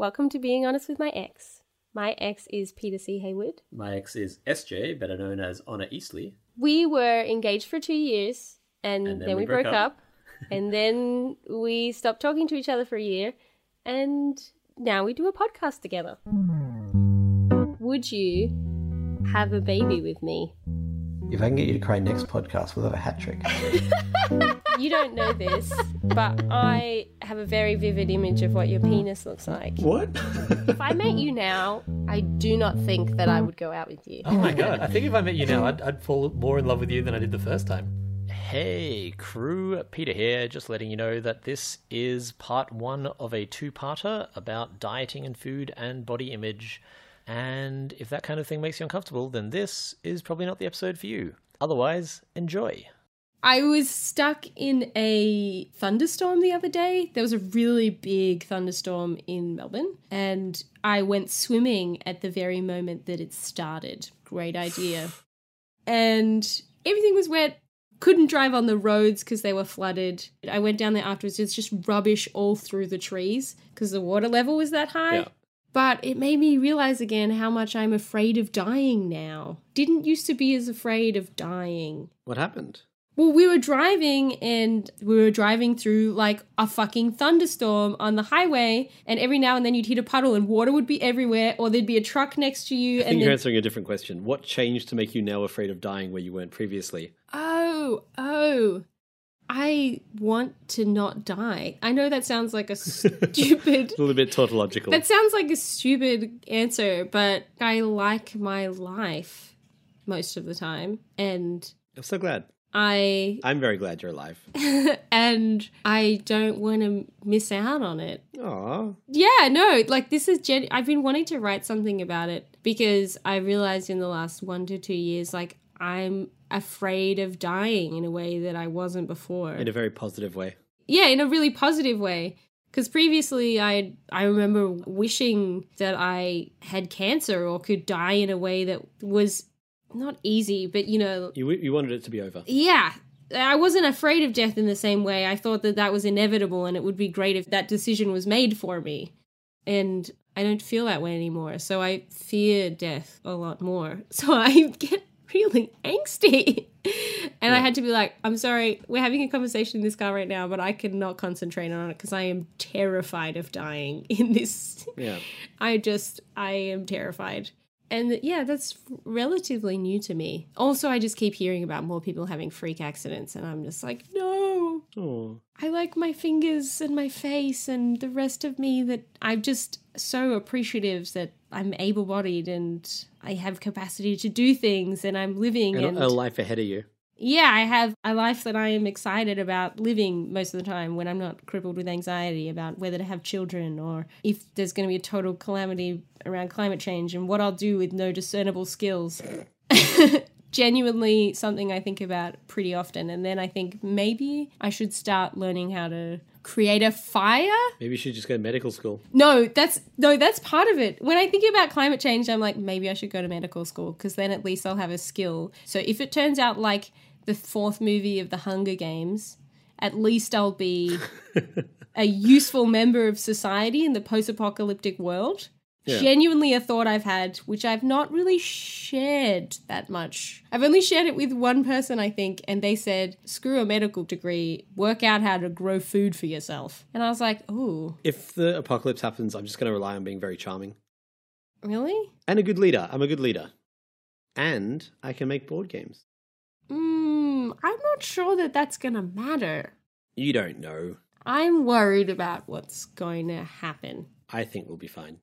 Welcome to Being Honest with My Ex. My ex is Peter C. Hayward. My ex is SJ, better known as Honor Eastly. We were engaged for two years and, then, we, broke, up. and then we stopped talking to each other for a year and now we do a podcast together. Would you have a baby with me? If I can get you to cry next podcast, we'll have a hat trick. You don't know this, but I have a very vivid image of what your penis looks like. What? If I met you now, I do not think that I would go out with you. Oh my god! I think if I met you now, I'd, I'd fall more in love with you than I did the first time. Hey, crew, Peter here, just letting you know that this is part one of a two parter about dieting and food and body image. And if that kind of thing makes you uncomfortable, then this is probably not the episode for you. Otherwise, enjoy. I was stuck in a thunderstorm the other day. There was a really big thunderstorm in Melbourne, and I went swimming at the very moment that it started. Great idea. And everything was wet. Couldn't drive on the roads because they were flooded. I went down there afterwards. It's just rubbish all through the trees because the water level was that high. Yeah. But it made me realize again how much I'm afraid of dying now. Didn't used to be as afraid of dying. what happened? Well, we were driving and we were driving through like a fucking thunderstorm on the highway, and every now and then you'd hit a puddle and water would be everywhere, or there'd be a truck next to you. I think and you're then, answering a different question. What changed to make you now afraid of dying where you weren't previously? oh, oh, I want to not die. I know that sounds like a stupid. A little bit tautological. that sounds like a stupid answer, but I like my life most of the time, and I'm so glad. I I'm very glad you're alive. and I don't want to miss out on it. Aw. Yeah, no, like this is gen- I've been wanting to write something about it because I realized in the last 1 to 2 years like I'm afraid of dying in a way that I wasn't before. In a very positive way. yeah, in a really positive way. Because previously, I I remember wishing that I had cancer or could die in a way that was not easy, but you know, You you wanted it to be over. yeah. I wasn't afraid of death in the same way. I thought that that was inevitable and it would be great if that decision was made for me. And I don't feel that way anymore. So I fear death a lot more. So I get really angsty. And I had to be like, I'm sorry, we're having a conversation in this car right now, but I cannot concentrate on it because I am terrified of dying in this. Yeah. I just, I am terrified. And yeah, that's relatively new to me. Also, I just keep hearing about more people having freak accidents, and I'm just like, no. Oh. I like my fingers and my face and the rest of me that I'm just so appreciative that I'm able bodied and I have capacity to do things and I'm living And and a life ahead of you. Yeah, I have a life that I am excited about living most of the time when I'm not crippled with anxiety about whether to have children or if there's going to be a total calamity around climate change and what I'll do with no discernible skills. Genuinely something I think about pretty often. And then I think maybe I should start learning how to create a fire. Maybe you should just go to medical school. No, that's no, that's part of it. When I think about climate change, I'm like, maybe I should go to medical school because then at least I'll have a skill. So if it turns out like the fourth movie of the Hunger Games, at least I'll be a useful member of society in the post-apocalyptic world. Yeah. Genuinely a thought I've had, which I've not really shared that much. I've only shared it with one person, I think, and they said, screw a medical degree, work out how to grow food for yourself. And I was like, ooh, If the apocalypse happens, I'm just going to rely on being very charming really? and a good leader. I'm a good leader. And I can make board games. Mm, I'm not sure that that's going to matter. You don't know. I'm worried about what's going to happen. I think we'll be fine.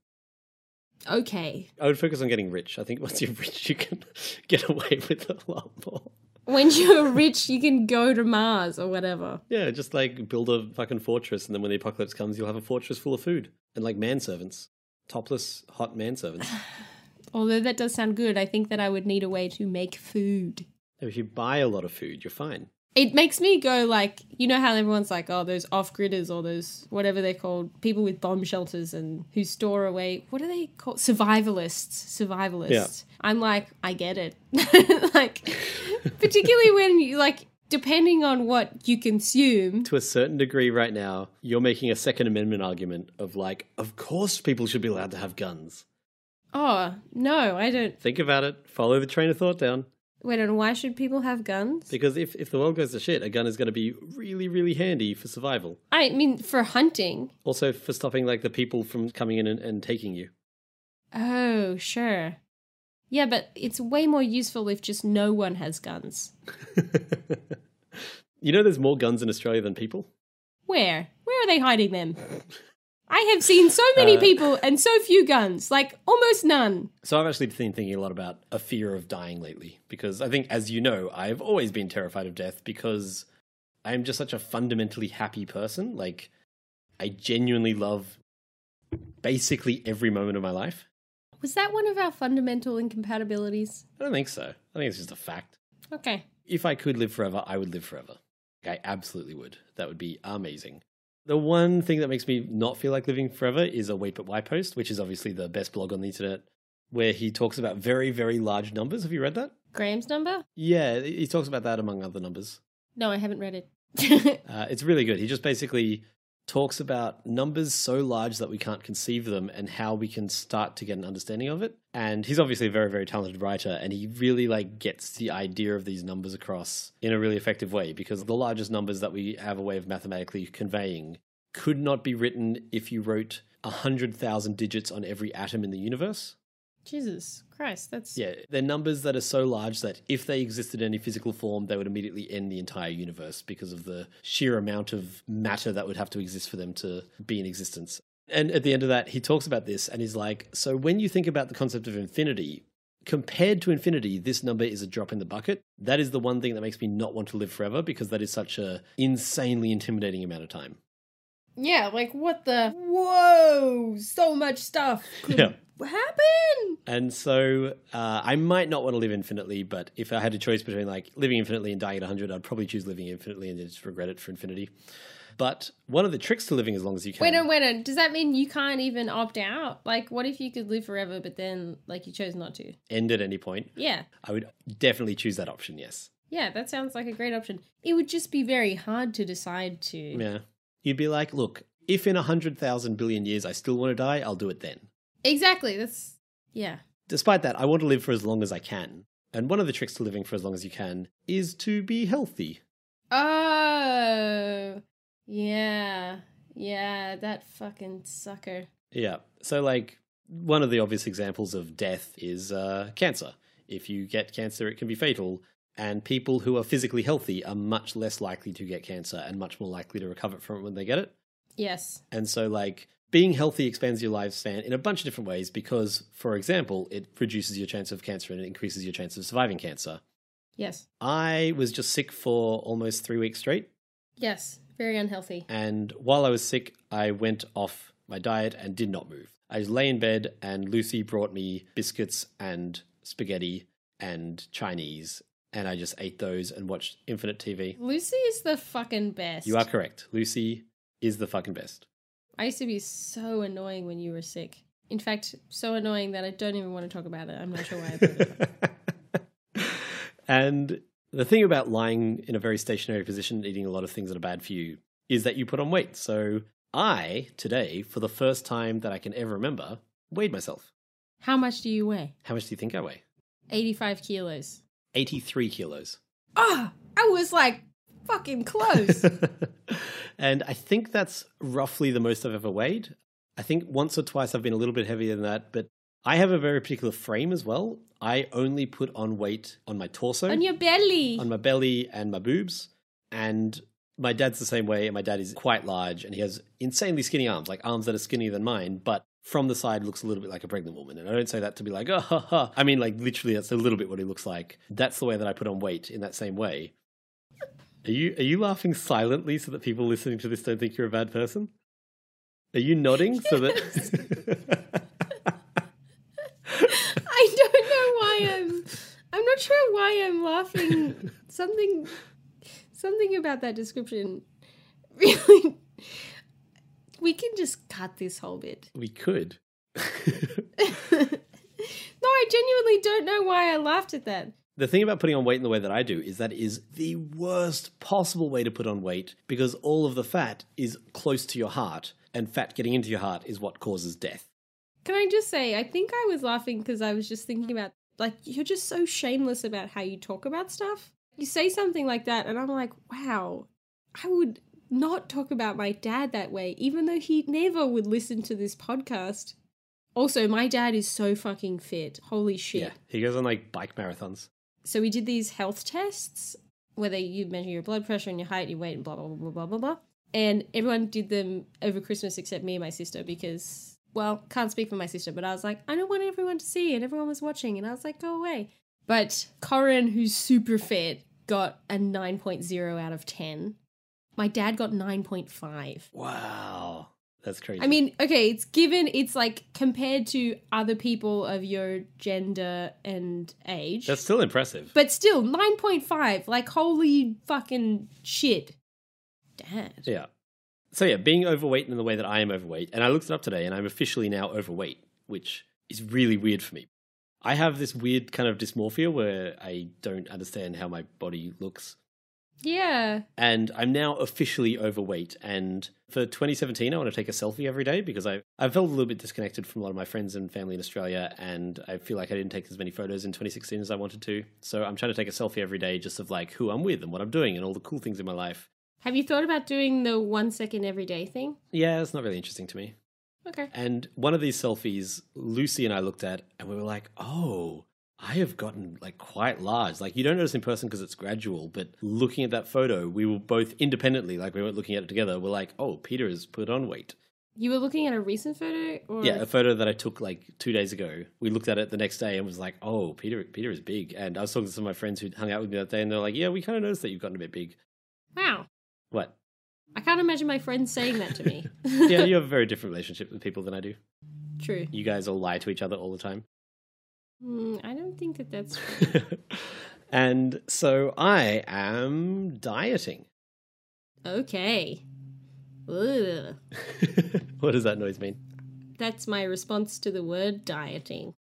Okay. I would focus on getting rich. I think once you're rich, you can get away with a lot more. When you're rich, you can go to Mars or whatever. Yeah, just like build a fucking fortress, and then when the apocalypse comes, you'll have a fortress full of food and like manservants, topless, hot manservants. Although that does sound good, I think that I would need a way to make food. If you buy a lot of food, you're fine. It makes me go like, you know how everyone's like, oh, those off-gridders or those whatever they're called, people with bomb shelters and who store away. What are they called? Survivalists. Survivalists. Yeah. I'm like, I get it. like, particularly when you like depending on what you consume. To a certain degree, right now, you're making a Second Amendment argument of like, of course people should be allowed to have guns. Oh, no, I don't. Think about it. Follow the train of thought down. Wait, and why should people have guns? Because if, if the world goes to shit, a gun is going to be really, really handy for survival. I mean, for hunting. Also for stopping like the people from coming in and, and taking you. Oh, sure. Yeah, but it's way more useful if just no one has guns. you know there's more guns in Australia than people? Where? Where are they hiding them? I have seen so many Uh, people and so few guns, like almost none. So I've actually been thinking a lot about a fear of dying lately because I think, as you know, I've always been terrified of death because I'm just such a fundamentally happy person. Like, I genuinely love basically every moment of my life. Was that one of our fundamental incompatibilities? I don't think so. I think it's just a fact. Okay. If I could live forever, I would live forever. I absolutely would. That would be amazing. The one thing that makes me not feel like living forever is a Wait But Why post, which is obviously the best blog on the internet, where he talks about very, very large numbers. Have you read that? Graham's number? Yeah, he talks about that among other numbers. No, I haven't read it. Uh, it's really good. He just basically talks about numbers so large that we can't conceive them and how we can start to get an understanding of it. And he's obviously a very, very talented writer, and he really like gets the idea of these numbers across in a really effective way because the largest numbers that we have a way of mathematically conveying could not be written if you wrote a hundred thousand digits on every atom in the universe. Jesus Christ, that's Yeah, they're numbers that are so large that if they existed in any physical form, they would immediately end the entire universe because of the sheer amount of matter that would have to exist for them to be in existence. And at the end of that, he talks about this and he's like, So when you think about the concept of infinity, compared to infinity, this number is a drop in the bucket. That is the one thing that makes me not want to live forever because that is such a insanely intimidating amount of time. Yeah, like what the Whoa, so much stuff could Yeah. Happen. And so uh, I might not want to live infinitely, but if I had a choice between like living infinitely and dying at 100, I'd probably choose living infinitely and just regret it for infinity. But one of the tricks to living as long as you can. Wait a wait a does that mean you can't even opt out? Like what if you could live forever but then like you chose not to? end at any point. Yeah. I would definitely choose that option, yes. Yeah, that sounds like a great option. It would just be very hard to decide to. Yeah. You'd be like, look, if in 100,000 billion years I still want to die, I'll do it then. Exactly. That's yeah. Despite that, I want to live for as long as I can. And one of the tricks to living for as long as you can is to be healthy. Oh. Yeah. Yeah, that fucking sucker. Yeah. So, like, one of the obvious examples of death is uh, cancer. If you get cancer, it can be fatal. And people who are physically healthy are much less likely to get cancer and much more likely to recover from it when they get it. Yes. And so, like, being healthy expands your lifespan in a bunch of different ways because, for example, it reduces your chance of cancer and it increases your chance of surviving cancer. Yes. I was just sick for almost three weeks straight. Yes. Very unhealthy. And while I was sick, I went off my diet and did not move. I just lay in bed, and Lucy brought me biscuits and spaghetti and Chinese, and I just ate those and watched Infinite TV. Lucy is the fucking best. You are correct. Lucy is the fucking best. I used to be so annoying when you were sick. In fact, so annoying that I don't even want to talk about it. I'm not sure why I brought it up. and the thing about lying in a very stationary position, eating a lot of things that are bad for you, is that you put on weight. So I, today, for the first time that I can ever remember, weighed myself. How much do you weigh? How much do you think I weigh? 85 kilos. 83 kilos. Ah, I was like fucking close. and I think that's roughly the most I've ever weighed. I think once or twice I've been a little bit heavier than that, but I have a very particular frame as well. I only put on weight on my torso, On your belly. on my belly, and my boobs. And my dad's the same way, and my dad is quite large, and he has insanely skinny arms, like arms that are skinnier than mine, but from the side looks a little bit like a pregnant woman. And I don't say that to be like, oh, ha, ha. I mean, like, literally, that's a little bit what he looks like. That's the way that I put on weight in that same way. Are you are you laughing silently so that people listening to this don't think you're a bad person? Are you nodding so that I don't know why I'm I'm not sure why I'm laughing. something something about that description really We can just cut this whole bit. we could? no, I genuinely don't know why I laughed at that. The thing about putting on weight in the way that I do is that it is the worst possible way to put on weight because all of the fat is close to your heart, and fat getting into your heart is what causes death. Can I just say, I think I was laughing because I was just thinking about, like, you're just so shameless about how you talk about stuff. You say something like that, and I'm like, wow, I would not talk about my dad that way, even though he never would listen to this podcast. Also, my dad is so fucking fit. Holy shit. Yeah, he goes on like bike marathons. So we did these health tests where they you measure your blood pressure and your height, your weight, and blah blah blah blah blah blah. And everyone did them over Christmas except me and my sister because well, can't speak for my sister, but I was like, I don't want everyone to see, and everyone was watching, and I was like, go away. But Corin, who's super fit, got a 9.0 out of 10. My dad got 9.5. Wow, that's crazy. I mean, okay, it's given, it's like compared to other people of your gender and age. that's still impressive. But still, 9.5. Like, holy fucking shit. Dad. Yeah. So yeah, being overweight in the way that I am overweight, and I looked it up today, and I'm officially now overweight, which is really weird for me. I have this weird kind of dysmorphia where I don't understand how my body looks, Yeah. and I'm now officially overweight. And for 2017, I want to take a selfie every day because I I felt a little bit disconnected from a lot of my friends and family in Australia, and I feel like I didn't take as many photos in 2016 as I wanted to. So I'm trying to take a selfie every day, just of like who I'm with and what I'm doing and all the cool things in my life. Have you thought about doing the one second everyday thing? Yeah, it's not really interesting to me. Okay. And one of these selfies, Lucy and I looked at, and we were like, oh, I have gotten like quite large. Like, you don't notice in person because it's gradual, but looking at that photo, we were both independently, like, we weren't looking at it together. We're like, oh, Peter has put on weight. You were looking at a recent photo? Or... Yeah, a photo that I took like two days ago. We looked at it the next day and was like, oh, Peter, Peter is big. And I was talking to some of my friends who hung out with me that day, and they're like, yeah, we kind of noticed that you've gotten a bit big. Wow. What? I can't imagine my friends saying that to me. Yeah, you have a very different relationship with people than I do. True. You guys all lie to each other all the time. Mm, I don't think that that's true. and so I am dieting. okay. What does that noise mean? That's my response to the word dieting.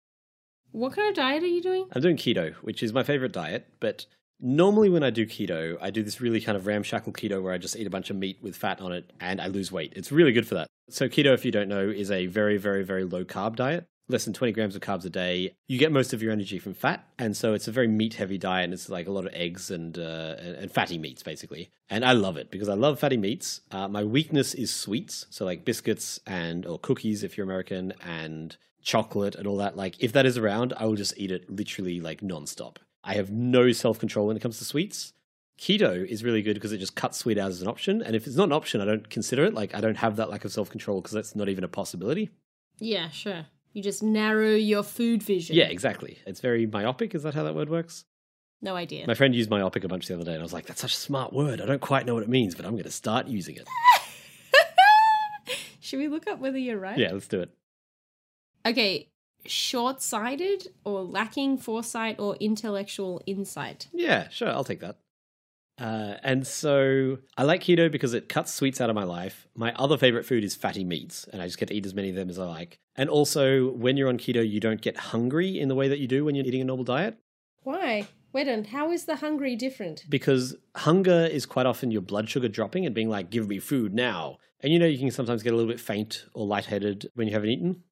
What kind of diet are you doing? I'm doing keto, which is my favorite diet, but normally when I do keto, I do this really kind of ramshackle keto where I just eat a bunch of meat with fat on it and I lose weight. It's really good for that. So, keto, if you don't know, is a very, very, very low carb diet. Less than 20 grams of carbs a day. You get most of your energy from fat. And so it's a very meat heavy diet. And it's like a lot of eggs and, uh, and, fatty meats, basically. And I love it because I love fatty meats. Uh, my weakness is sweets. So, like biscuits and, or cookies if you're American, and chocolate and all that. Like, if that is around, I will just eat it literally like nonstop. I have no self control when it comes to sweets. Keto is really good because it just cuts sweet out as an option. And if it's not an option, I don't consider it. Like, I don't have that lack of self control because that's not even a possibility. Yeah, sure. You just narrow your food vision. Yeah, exactly. It's very myopic. Is that how that word works? No idea. My friend used myopic a bunch the other day, and I was like, that's such a smart word. I don't quite know what it means, but I'm going to start using it. Should we look up whether you're right? Yeah, let's do it. Okay, short sighted or lacking foresight or intellectual insight? Yeah, sure. I'll take that. Uh, and so I like keto because it cuts sweets out of my life. My other favorite food is fatty meats, and I just get to eat as many of them as I like. And also, when you're on keto, you don't get hungry in the way that you do when you're eating a normal diet. Why? Wait on, how is the hungry different? because hunger is quite often your blood sugar dropping and being like, give me food now. And you know, you can sometimes get a little bit faint or lightheaded when you haven't eaten.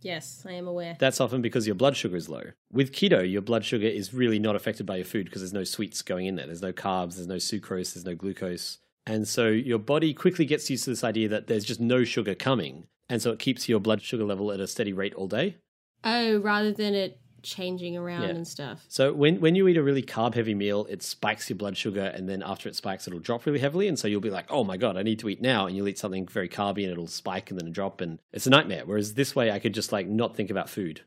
Yes, I am aware. That's often because your blood sugar is low. With keto, your blood sugar is really not affected by your food because there's no sweets going in there. There's no carbs, there's no sucrose, there's no glucose. And so your body quickly gets used to this idea that there's just no sugar coming. And so it keeps your blood sugar level at a steady rate all day. Oh, rather than it changing around Yeah. and stuff. So when when you eat a really carb heavy meal, it spikes your blood sugar, and then after it spikes, it'll drop really heavily, and so you'll be like, "Oh my god, I need to eat now," and you'll eat something very carby, and it'll spike and then drop, and it's a nightmare. Whereas this way, I could just like not think about food.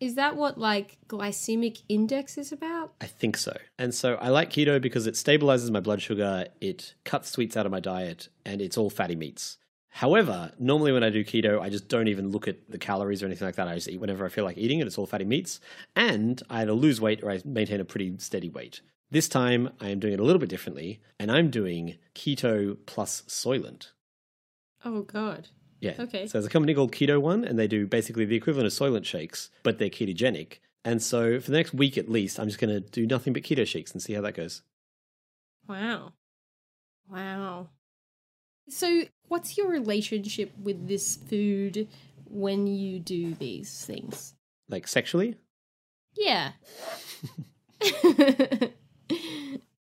Is that what like glycemic index is about? I think so. And so I like keto because it stabilizes my blood sugar, it cuts sweets out of my diet, and it's all fatty meats. However, normally when I do keto, I just don't even look at the calories or anything like that. I just eat whenever I feel like eating, and it's all fatty meats. And I either lose weight or I maintain a pretty steady weight. This time, I am doing it a little bit differently, and I'm doing keto plus Soylent. Oh god. Yeah. Okay. So there's a company called Keto One, and they do basically the equivalent of Soylent shakes, but they're ketogenic. And so for the next week at least, I'm just going to do nothing but keto shakes and see how that goes. Wow. Wow. So, what's your relationship with this food when you do these things? Like sexually, Yeah.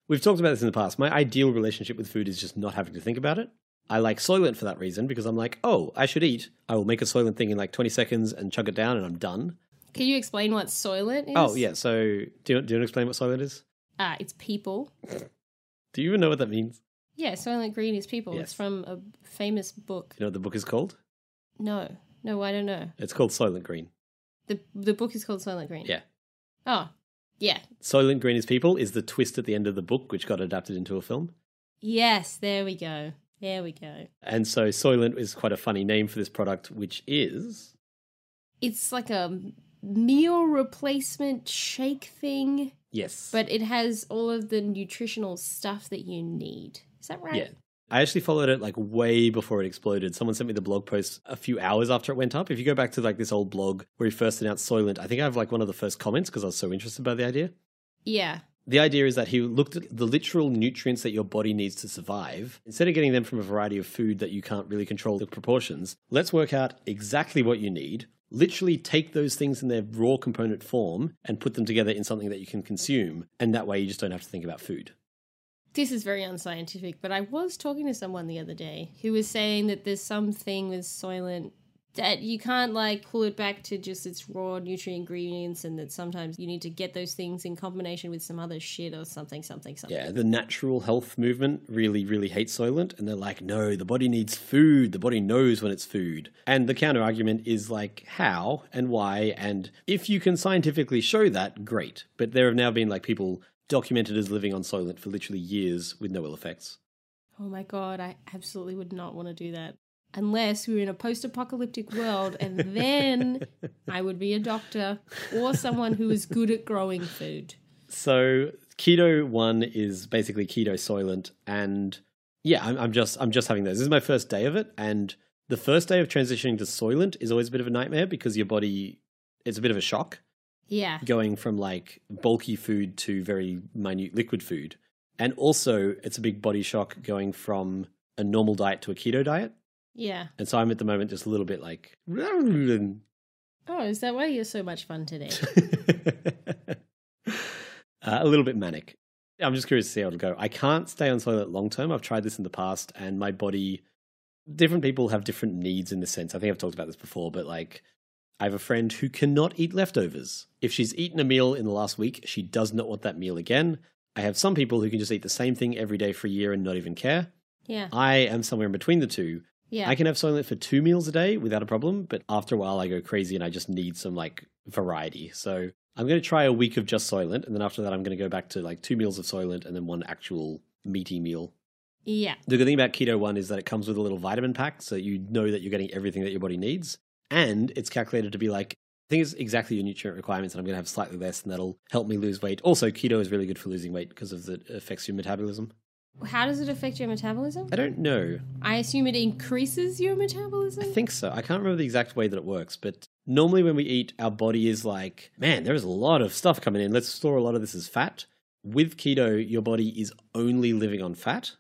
we've talked about this in the past. My ideal relationship with food is just not having to think about it. I like Soylent for that reason because I'm like, oh, I should eat. I will make a Soylent thing in like 20 seconds and chug it down and I'm done. Can you explain what Soylent is? Oh, yeah. So do you, do you want to explain what Soylent is? Ah, it's people. Do you even know what that means? Yeah, Soylent Green is people. Yes. It's from a famous book. You know what the book is called? No, no, I don't know. It's called Soylent Green. the The book is called Soylent Green. Yeah. Oh, yeah. Soylent Green is people is the twist at the end of the book, which got adapted into a film. Yes, there we go. There we go. And so Soylent is quite a funny name for this product, which is It's like a meal replacement shake thing, yes, but it has all of the nutritional stuff that you need. Is that right? yeah. I actually followed it like way before it exploded. Someone sent me the blog post a few hours after it went up. If you go back to like this old blog where he first announced Soylent, I think I have like one of the first comments because I was so interested by the idea. Yeah. The idea is that he looked at the literal nutrients that your body needs to survive. Instead of getting them from a variety of food that you can't really control the proportions, let's work out exactly what you need. Literally take those things in their raw component form and put them together in something that you can consume. And that way you just don't have to think about food. This is very unscientific, but I was talking to someone the other day who was saying that there's something with Soylent that you can't like pull it back to just its raw nutrient ingredients and that sometimes you need to get those things in combination with some other shit or something, something, something. Yeah, the natural health movement really, really hates Soylent. And they're like, no, the body needs food. The body knows when it's food. And the counter argument is like, how and why? And if you can scientifically show that, great. But there have now been like people documented as living on Soylent for literally years with no ill effects. Oh my god, I absolutely would not want to do that. Unless we were in a post apocalyptic world, and then I would be a doctor or someone who is good at growing food. So keto one is basically keto soylent, and yeah, I'm, I'm just I'm just having those. This is my first day of it, and the first day of transitioning to soylent is always a bit of a nightmare because your body it's a bit of a shock Yeah. going from like bulky food to very minute liquid food, and also it's a big body shock going from a normal diet to a keto diet. Yeah. And so I'm at the moment just a little bit like Oh, is that why you're so much fun today? uh, a little bit manic. I'm just curious to see how it'll go. I can't stay on Soylent long term. I've tried this in the past, and my body. Different people have different needs in the sense. I think I've talked about this before, but like, I have a friend who cannot eat leftovers. If she's eaten a meal in the last week, she does not want that meal again. I have some people who can just eat the same thing every day for a year and not even care. Yeah. I am somewhere in between the two. Yeah. I can have Soylent for two meals a day without a problem, but after a while I go crazy and I just need some like variety. So I'm going to try a week of just Soylent, and then after that I'm going to go back to like two meals of Soylent and then one actual meaty meal. yeah. The good thing about Keto One is that it comes with a little vitamin pack, so you know that you're getting everything that your body needs, and it's calculated to be like. I think it's exactly your nutrient requirements, and I'm going to have slightly less, and that'll help me lose weight. Also, keto is really good for losing weight because of the it affects your metabolism. How does it affect your metabolism? I don't know. I assume it increases your metabolism. I think so. I can't remember the exact way that it works, but normally when we eat, our body is like, man, there's a lot of stuff coming in. Let's store a lot of this as fat. With keto, your body is only living on fat.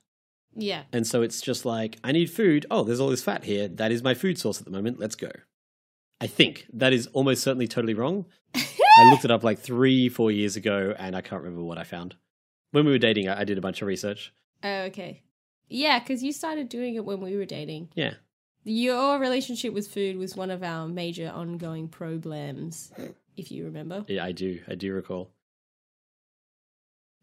Yeah. And so it's just like, I need food. Oh, there's all this fat here. That is my food source at the moment. Let's go. I think that is almost certainly totally wrong. I looked it up like three, four years ago, and I can't remember what I found. When we were dating, I I did a bunch of research. Oh, okay. Yeah, because you started doing it when we were dating. Yeah. Your relationship with food was one of our major ongoing problems, if you remember. Yeah, I do. I do recall.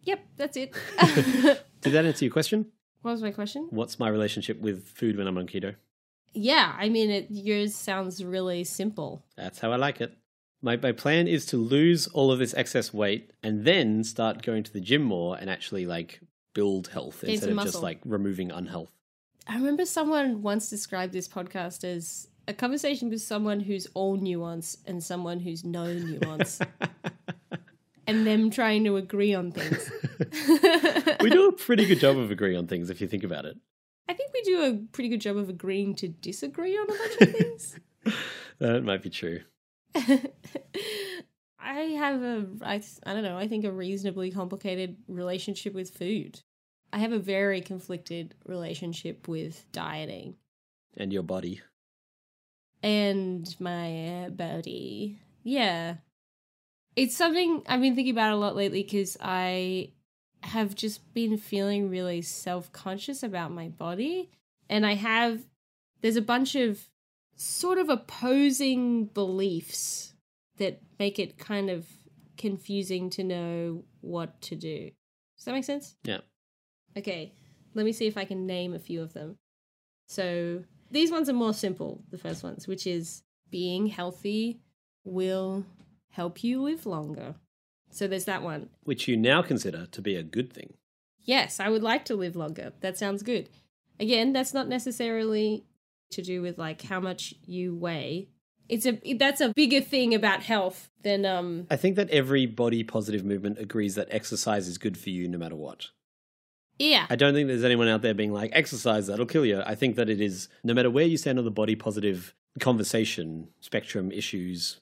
Yep, that's it. Did that answer your question? what was my question? What's my relationship with food when I'm on keto? Yeah, I mean, it, yours sounds really simple. That's how I like it. My, my plan is to lose all of this excess weight and then start going to the gym more and actually like build health Gain instead of just like removing unhealth. I remember someone once described this podcast as a conversation with someone who's all nuance and someone who's no nuance, and them trying to agree on things. we do a pretty good job of agreeing on things if you think about it. I think we do a pretty good job of agreeing to disagree on a bunch of things. That might be true. I have a, I, I don't know, I think a reasonably complicated relationship with food. I have a very conflicted relationship with dieting And your body. and my uh, body. Yeah. It's something I've been thinking about a lot lately because I have just been feeling really self conscious about my body. And I have, there's a bunch of sort of opposing beliefs that make it kind of confusing to know what to do. Does that make sense? Yeah. Okay, let me see if I can name a few of them. So these ones are more simple, the first ones, which is being healthy will help you live longer. So there's that one. Which you now consider to be a good thing. Yes, I would like to live longer. That sounds good. Again, that's not necessarily to do with like how much you weigh. It's a that's a bigger thing about health than um I think that every body positive movement agrees that exercise is good for you no matter what. yeah. I don't think there's anyone out there being like, exercise, that'll kill you. I think that it is, no matter where you stand on the body positive conversation spectrum issues,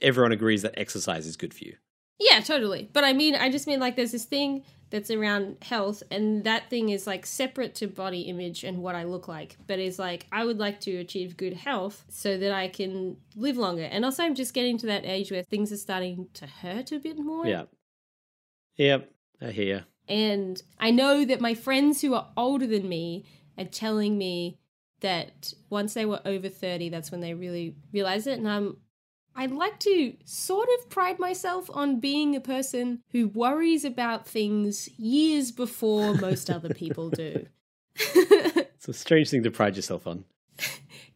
everyone agrees that exercise is good for you. Yeah, totally. But I mean, I just mean like there's this thing that's around health, and that thing is like separate to body image and what I look like. But is like, I would like to achieve good health so that I can live longer. And also, I'm just getting to that age where things are starting to hurt a bit more. Yeah. Yep, I hear. And I know that my friends who are older than me are telling me that once they were over 30, that's when they really realized it. And I'm, I'd like to sort of pride myself on being a person who worries about things years before most other people do. It's a strange thing to pride yourself on.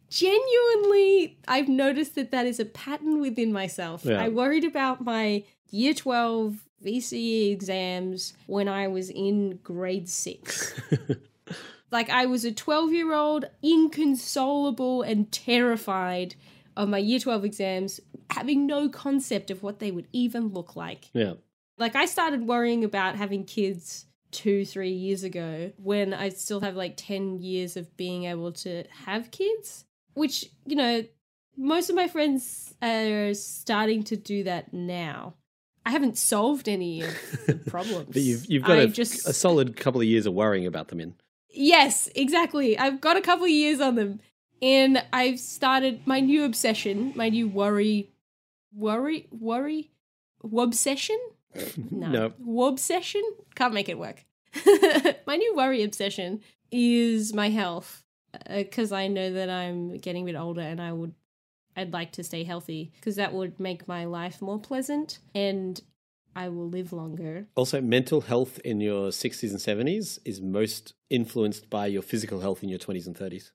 Genuinely, I've noticed that that is a pattern within myself. Yeah. I worried about my year 12 VCE exams when I was in grade six. like I was a 12 year old, inconsolable and terrified of my year 12 exams, having no concept of what they would even look like. yeah. Like I started worrying about having kids two, three years ago when I still have like 10 years of being able to have kids, which, you know, most of my friends are starting to do that now. I haven't solved any of the problems. But you've, you've got a, just a solid couple of years of worrying about them in. Yes, exactly. I've got a couple of years on them. And I've started my new obsession, my new worry, worry, worry, wobsession? No. No. obsession Can't make it work. my new worry obsession is my health. Uh, because I know that I'm getting a bit older and I would, I'd like to stay healthy because that would make my life more pleasant and I will live longer. Also, mental health in your 60s and 70s is most influenced by your physical health in your 20s and 30s.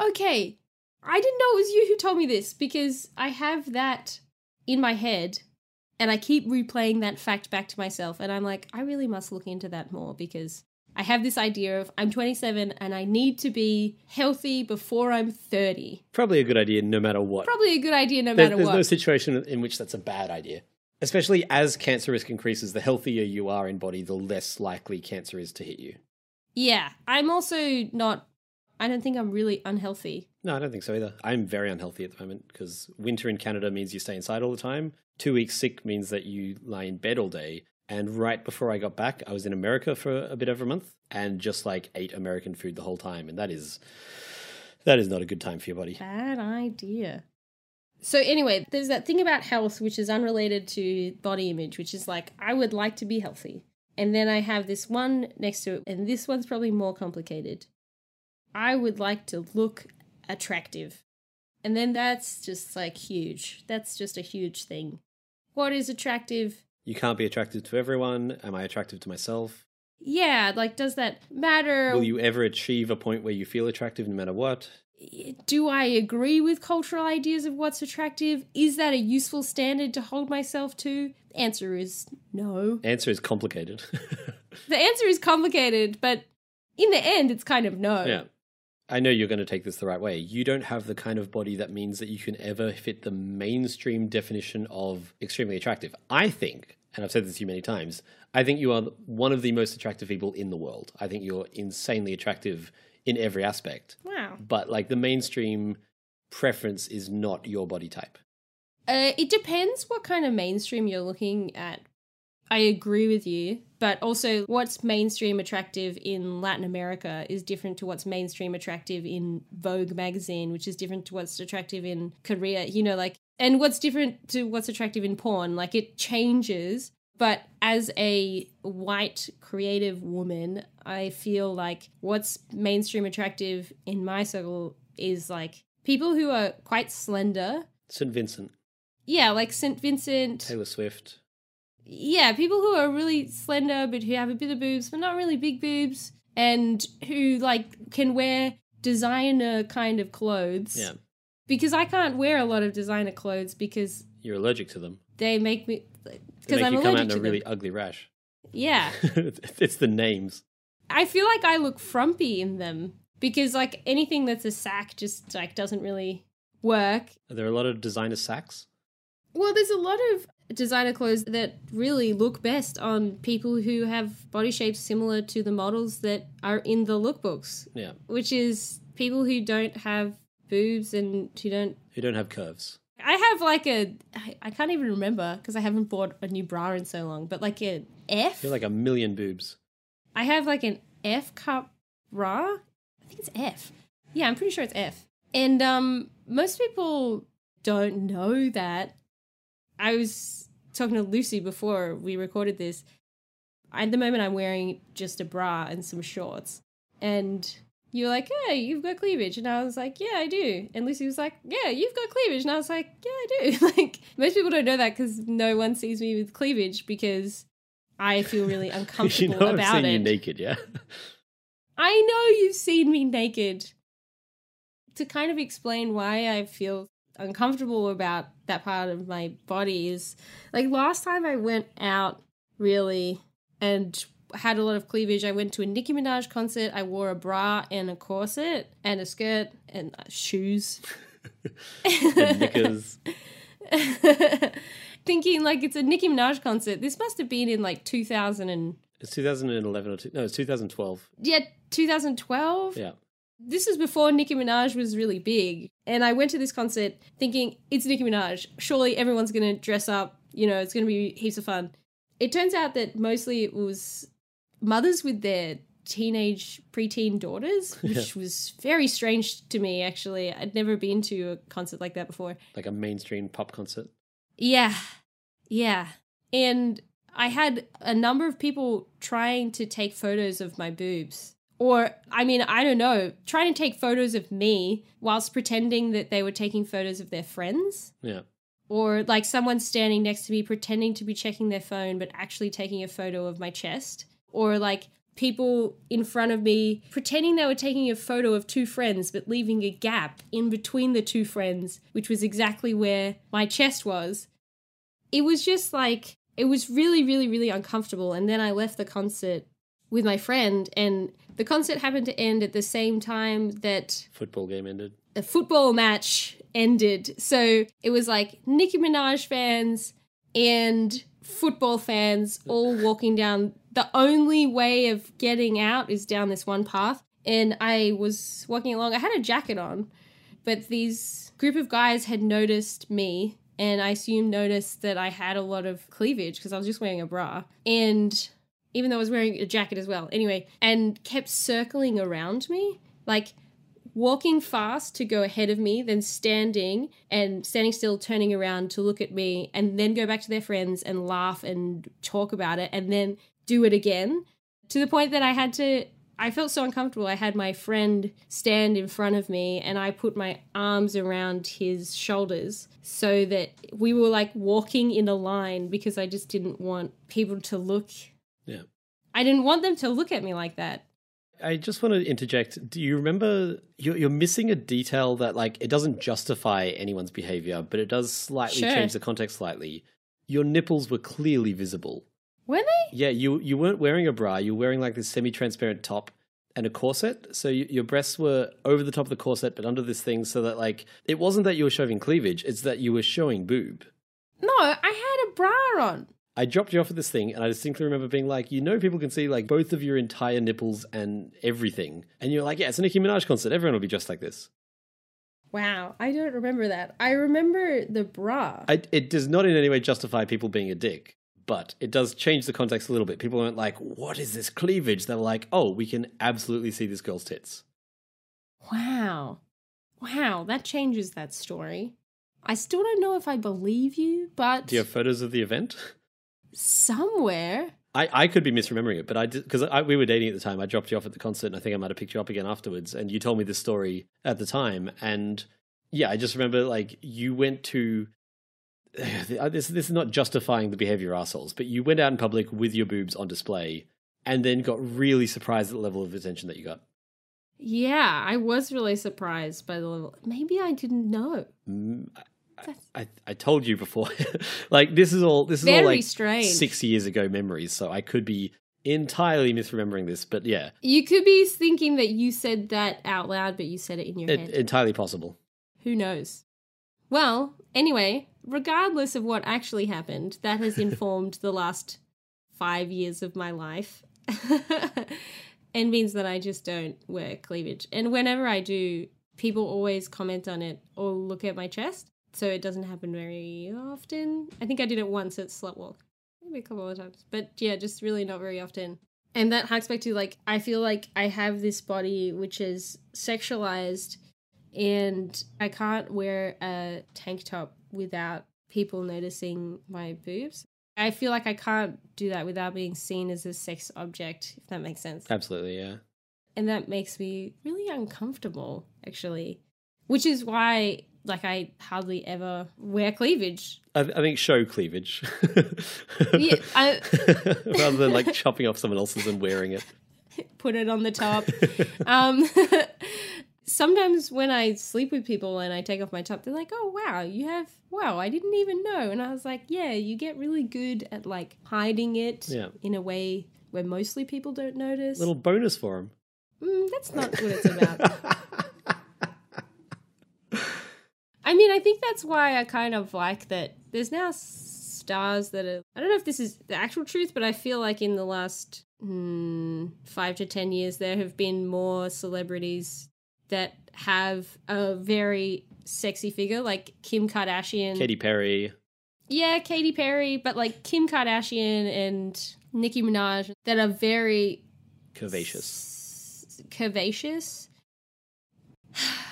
Okay, I didn't know it was you who told me this because I have that in my head and I keep replaying that fact back to myself. And I'm like, I really must look into that more because I have this idea of I'm 27 and I need to be healthy before I'm 30. Probably a good idea no matter what. Probably a good idea no matter there's what. no situation in which that's a bad idea. Especially as cancer risk increases, the healthier you are in body, the less likely cancer is to hit you. yeah, I'm also not, I don't think I'm really unhealthy. No, I don't think so either. I'm very unhealthy at the moment because winter in Canada means you stay inside all the time. Two weeks sick means that you lie in bed all day. And right before I got back, I was in America for a bit over a month and just like ate American food the whole time. And that is that is not a good time for your body. Bad idea. So anyway, there's that thing about health which is unrelated to body image, which is like I would like to be healthy. And then I have this one next to it, and this one's probably more complicated. I would like to look attractive. And then that's just like huge. That's just a huge thing. What is attractive? You can't be attractive to everyone. Am I attractive to myself? Yeah, like does that matter? Will you ever achieve a point where you feel attractive no matter what? do I agree with cultural ideas of what's attractive? Is that a useful standard to hold myself to? The answer is no. Answer is complicated. The answer is complicated, but in the end, it's kind of no. yeah. I know you're going to take this the right way. You don't have the kind of body that means that you can ever fit the mainstream definition of extremely attractive. I think, and I've said this to you many times, I think you are one of the most attractive people in the world. I think you're insanely attractive in every aspect. Wow. But like the mainstream preference is not your body type. Uh, it depends what kind of mainstream you're looking at. I agree with you, but also what's mainstream attractive in Latin America is different to what's mainstream attractive in Vogue magazine, which is different to what's attractive in Korea. You know, like, and what's different to what's attractive in porn. Like, it changes. But as a white creative woman, I feel like what's mainstream attractive in my circle is like people who are quite slender. St. Vincent, Yeah, like St. Vincent. Taylor Swift. Yeah, people who are really slender but who have a bit of boobs, but not really big boobs, and who like can wear designer kind of clothes. Yeah, Because I can't wear a lot of designer clothes because you're allergic to them. they make me because I'm you come out allergic in to a really them. ugly rash. Yeah, it's the names. I feel like I look frumpy in them because like anything that's a sack just like doesn't really work. Are there a lot of designer sacks? Well, there's a lot of designer clothes that really look best on people who have body shapes similar to the models that are in the lookbooks, Yeah, which is people who don't have boobs and who don't. who don't have curves. I have like a I can't even remember because I haven't bought a new bra in so long, but like an F. You're like a million boobs. I have like an F cup bra. I think it's F. Yeah, I'm pretty sure it's F. And um most people don't know that. I was talking to Lucy before we recorded this. At the moment I'm wearing just a bra and some shorts. And you were like, "Hey, you've got cleavage." And I was like, "Yeah, I do." And Lucy was like, "Yeah, you've got cleavage." And I was like, "Yeah, I do." like most people don't know that cuz no one sees me with cleavage because I feel really uncomfortable you know I've about seen it. you naked, yeah. I know you've seen me naked. To kind of explain why I feel uncomfortable about that part of my body is like last time I went out really and had a lot of cleavage. I went to a Nicki Minaj concert. I wore a bra and a corset and a skirt and uh, shoes. And knickers. Thinking like it's a Nicki Minaj concert. This must have been in like 2000 and It's 2011 or two, no, it's 2012. yeah, 2012. Yeah. This was before Nicki Minaj was really big. And I went to this concert thinking, it's Nicki Minaj. Surely everyone's going to dress up. You know, it's going to be heaps of fun. It turns out that mostly it was mothers with their teenage, preteen daughters, which was very strange to me, actually. I'd never been to a concert like that before. Like a mainstream pop concert. Yeah. Yeah. And I had a number of people trying to take photos of my boobs. Or, I mean, I don't know, trying to take photos of me whilst pretending that they were taking photos of their friends. Yeah. Or like someone standing next to me pretending to be checking their phone but actually taking a photo of my chest. Or like people in front of me pretending they were taking a photo of two friends but leaving a gap in between the two friends, which was exactly where my chest was. It was just like, it was really, really, really uncomfortable. And then I left the concert with my friend, and the concert happened to end at the same time that Football game ended. a football match ended. So it was like Nicki Minaj fans and football fans all walking down. The only way of getting out is down this one path. And I was walking along. I had a jacket on, but these group of guys had noticed me and I assume noticed that I had a lot of cleavage because I was just wearing a bra. And even though I was wearing a jacket as well. Anyway, and kept circling around me. Like walking fast to go ahead of me, then standing and standing still, turning around to look at me, and then go back to their friends and laugh and talk about it, and then do it again to the point that I had to. I felt so uncomfortable. I had my friend stand in front of me and I put my arms around his shoulders so that we were like walking in a line because I just didn't want people to look. Yeah. I didn't want them to look at me like that. I just want to interject. Do you remember you're, you're missing a detail that like it doesn't justify anyone's behavior, but it does slightly Sure. change the context slightly. Your nipples were clearly visible. Were they? Yeah, you you weren't wearing a bra. You were wearing like this semi-transparent top and a corset. So you, your breasts were over the top of the corset, but under this thing, so that like it wasn't that you were showing cleavage; it's that you were showing boob. No, I had a bra on. I dropped you off at this thing, and I distinctly remember being like, you know, people can see like both of your entire nipples and everything, and you're like, yeah, it's a Nicki Minaj concert. Everyone will be dressed like this. Wow, I don't remember that. I remember the bra. I, it does not in any way justify people being a dick, but it does change the context a little bit. People aren't like, "What is this cleavage?" They're like, "Oh, we can absolutely see this girl's tits." Wow. Wow, that changes that story. I still don't know if I believe you, but Do you have photos of the event? somewhere. I, I could be misremembering it, but I because we were dating at the time. I dropped you off at the concert, and I think I might have picked you up again afterwards. And you told me this story at the time, and yeah, I just remember like you went to this. This is not justifying the behavior of assholes, but you went out in public with your boobs on display, and then got really surprised at the level of attention that you got. Yeah, I was really surprised by the level. Maybe I didn't know. Mm, I, I told you before, like this is all this is all very like strange. six years ago memories, so I could be entirely misremembering this, but yeah, You could be thinking that you said that out loud, but you said it in your it, head. entirely possible. Who knows? Well, anyway, regardless of what actually happened, that has informed the last five years of my life. and means that I just don't wear cleavage. And whenever I do, people always comment on it or look at my chest. So it doesn't happen very often. I think I did it once at Slutwalk. Maybe a couple of times. But yeah, just really not very often. And that harks back to like, I feel like I have this body which is sexualized and I can't wear a tank top without people noticing my boobs. I feel like I can't do that without being seen as a sex object, if that makes sense. Absolutely, yeah. And that makes me really uncomfortable, actually. Which is why, like, I hardly ever wear cleavage. I, I think show cleavage, Yeah, I- rather than like chopping off someone else's and wearing it. Put it on the top. um, sometimes when I sleep with people and I take off my top, they're like, "Oh wow, you have wow, I didn't even know." And I was like, "Yeah, you get really good at like hiding it Yeah. in a way where mostly people don't notice." Little bonus for him. Mm, that's not what it's about. I mean, I think that's why I kind of like that there's now stars that are. I don't know if this is the actual truth, but I feel like in the last mm, five to ten years, there have been more celebrities that have a very sexy figure, like Kim Kardashian. Katy Perry. Yeah, Katy Perry, but like Kim Kardashian and Nicki Minaj that are very Curvaceous. s- curvaceous.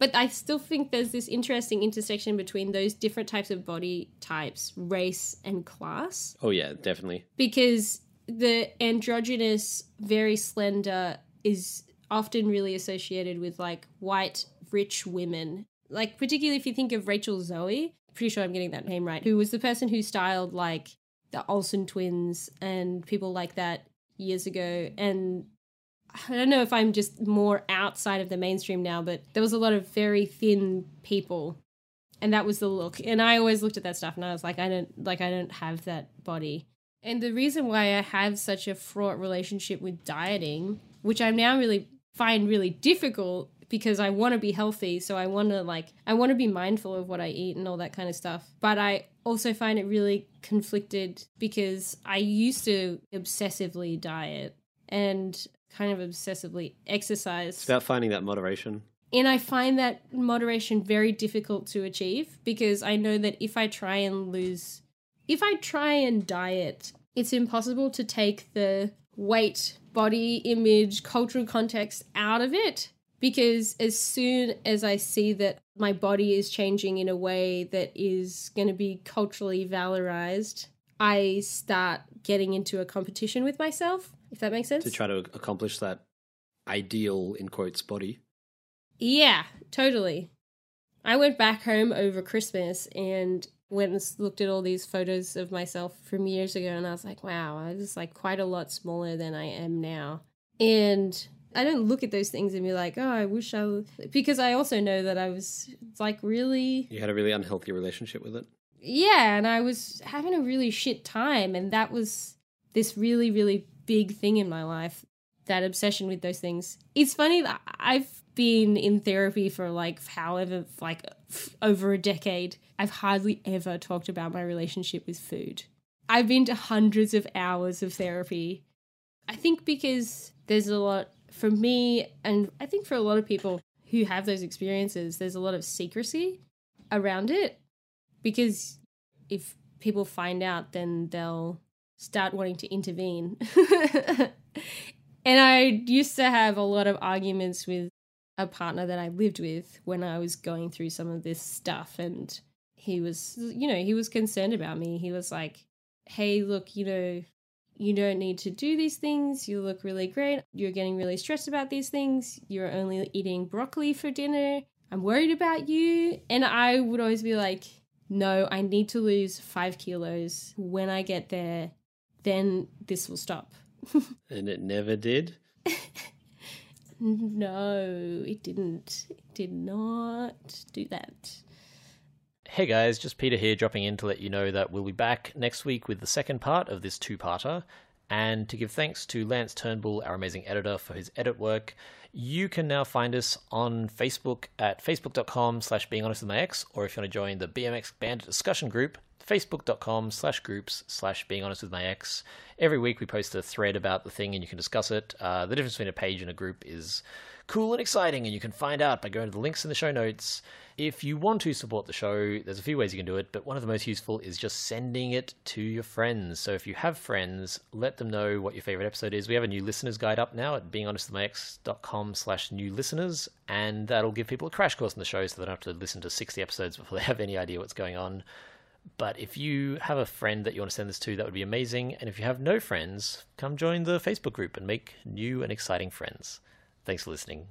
But I still think there's this interesting intersection between those different types of body types, race and class, Oh yeah, definitely. because the androgynous, very slender is often really associated with like white, rich women. Like, particularly if you think of Rachel Zoe, pretty sure I'm getting that name right, who was the person who styled like the Olsen twins and people like that years ago. And I don't know if I'm just more outside of the mainstream now, but there was a lot of very thin people. And that was the look. And I always looked at that stuff and I was like, I don't like I don't have that body. And the reason why I have such a fraught relationship with dieting, which I now really find really difficult because I want to be healthy, so I want to like I want to be mindful of what I eat and all that kind of stuff. But I also find it really conflicted because I used to obsessively diet and kind of obsessively exercise. It's about finding that moderation. And I find that moderation very difficult to achieve because I know that if I try and lose, if I try and diet, it's impossible to take the weight, body image, cultural context out of it. Because as soon as I see that my body is changing in a way that is going to be culturally valorized, I start getting into a competition with myself, if that makes sense. to try to accomplish that ideal in quotes body. Yeah, totally. I went back home over Christmas and went and looked at all these photos of myself from years ago, and I was like, wow, I was like quite a lot smaller than I am now. And I don't look at those things and be like, oh, I wish I was. Because I also know that I was like really. You had a really unhealthy relationship with it. Yeah, and I was having a really shit time, and that was this really, really big thing in my life that obsession with those things. It's funny that I've been in therapy for like however, like over a decade. I've hardly ever talked about my relationship with food. I've been to hundreds of hours of therapy. I think because there's a lot for me, and I think for a lot of people who have those experiences, there's a lot of secrecy around it because if people find out, then they'll start wanting to intervene. and I used to have a lot of arguments with a partner that I lived with when I was going through some of this stuff. And he was, you know, he was concerned about me. He was like, hey, look, you know, you don't need to do these things. You look really great. You're getting really stressed about these things. You're only eating broccoli for dinner. I'm worried about you. And I would always be like, no, I need to lose five kilos. When I get there, then this will stop. and it never did. no, it didn't. It did not do that. Hey guys, just Peter here dropping in to let you know that we'll be back next week with the second part of this two parter. And to give thanks to Lance Turnbull, our amazing editor, for his edit work. You can now find us on Facebook at facebook.com slash being honest with my ex, or if you want to join the BMX Bandit discussion group, facebook.com slash groups slash being honest with my ex. Every week we post a thread about the thing and you can discuss it. Uh, the difference between a page and a group is cool and exciting, and you can find out by going to the links in the show notes. If you want to support the show, there's a few ways you can do it, but one of the most useful is just sending it to your friends. So if you have friends, let them know what your favorite episode is. We have a new listeners guide up now at beinghonestwithmyex.com slash new listeners, and that'll give people a crash course in the show so they don't have to listen to 60 episodes before they have any idea what's going on. But if you have a friend that you want to send this to, that would be amazing. And if you have no friends, come join the Facebook group and make new and exciting friends. Thanks for listening.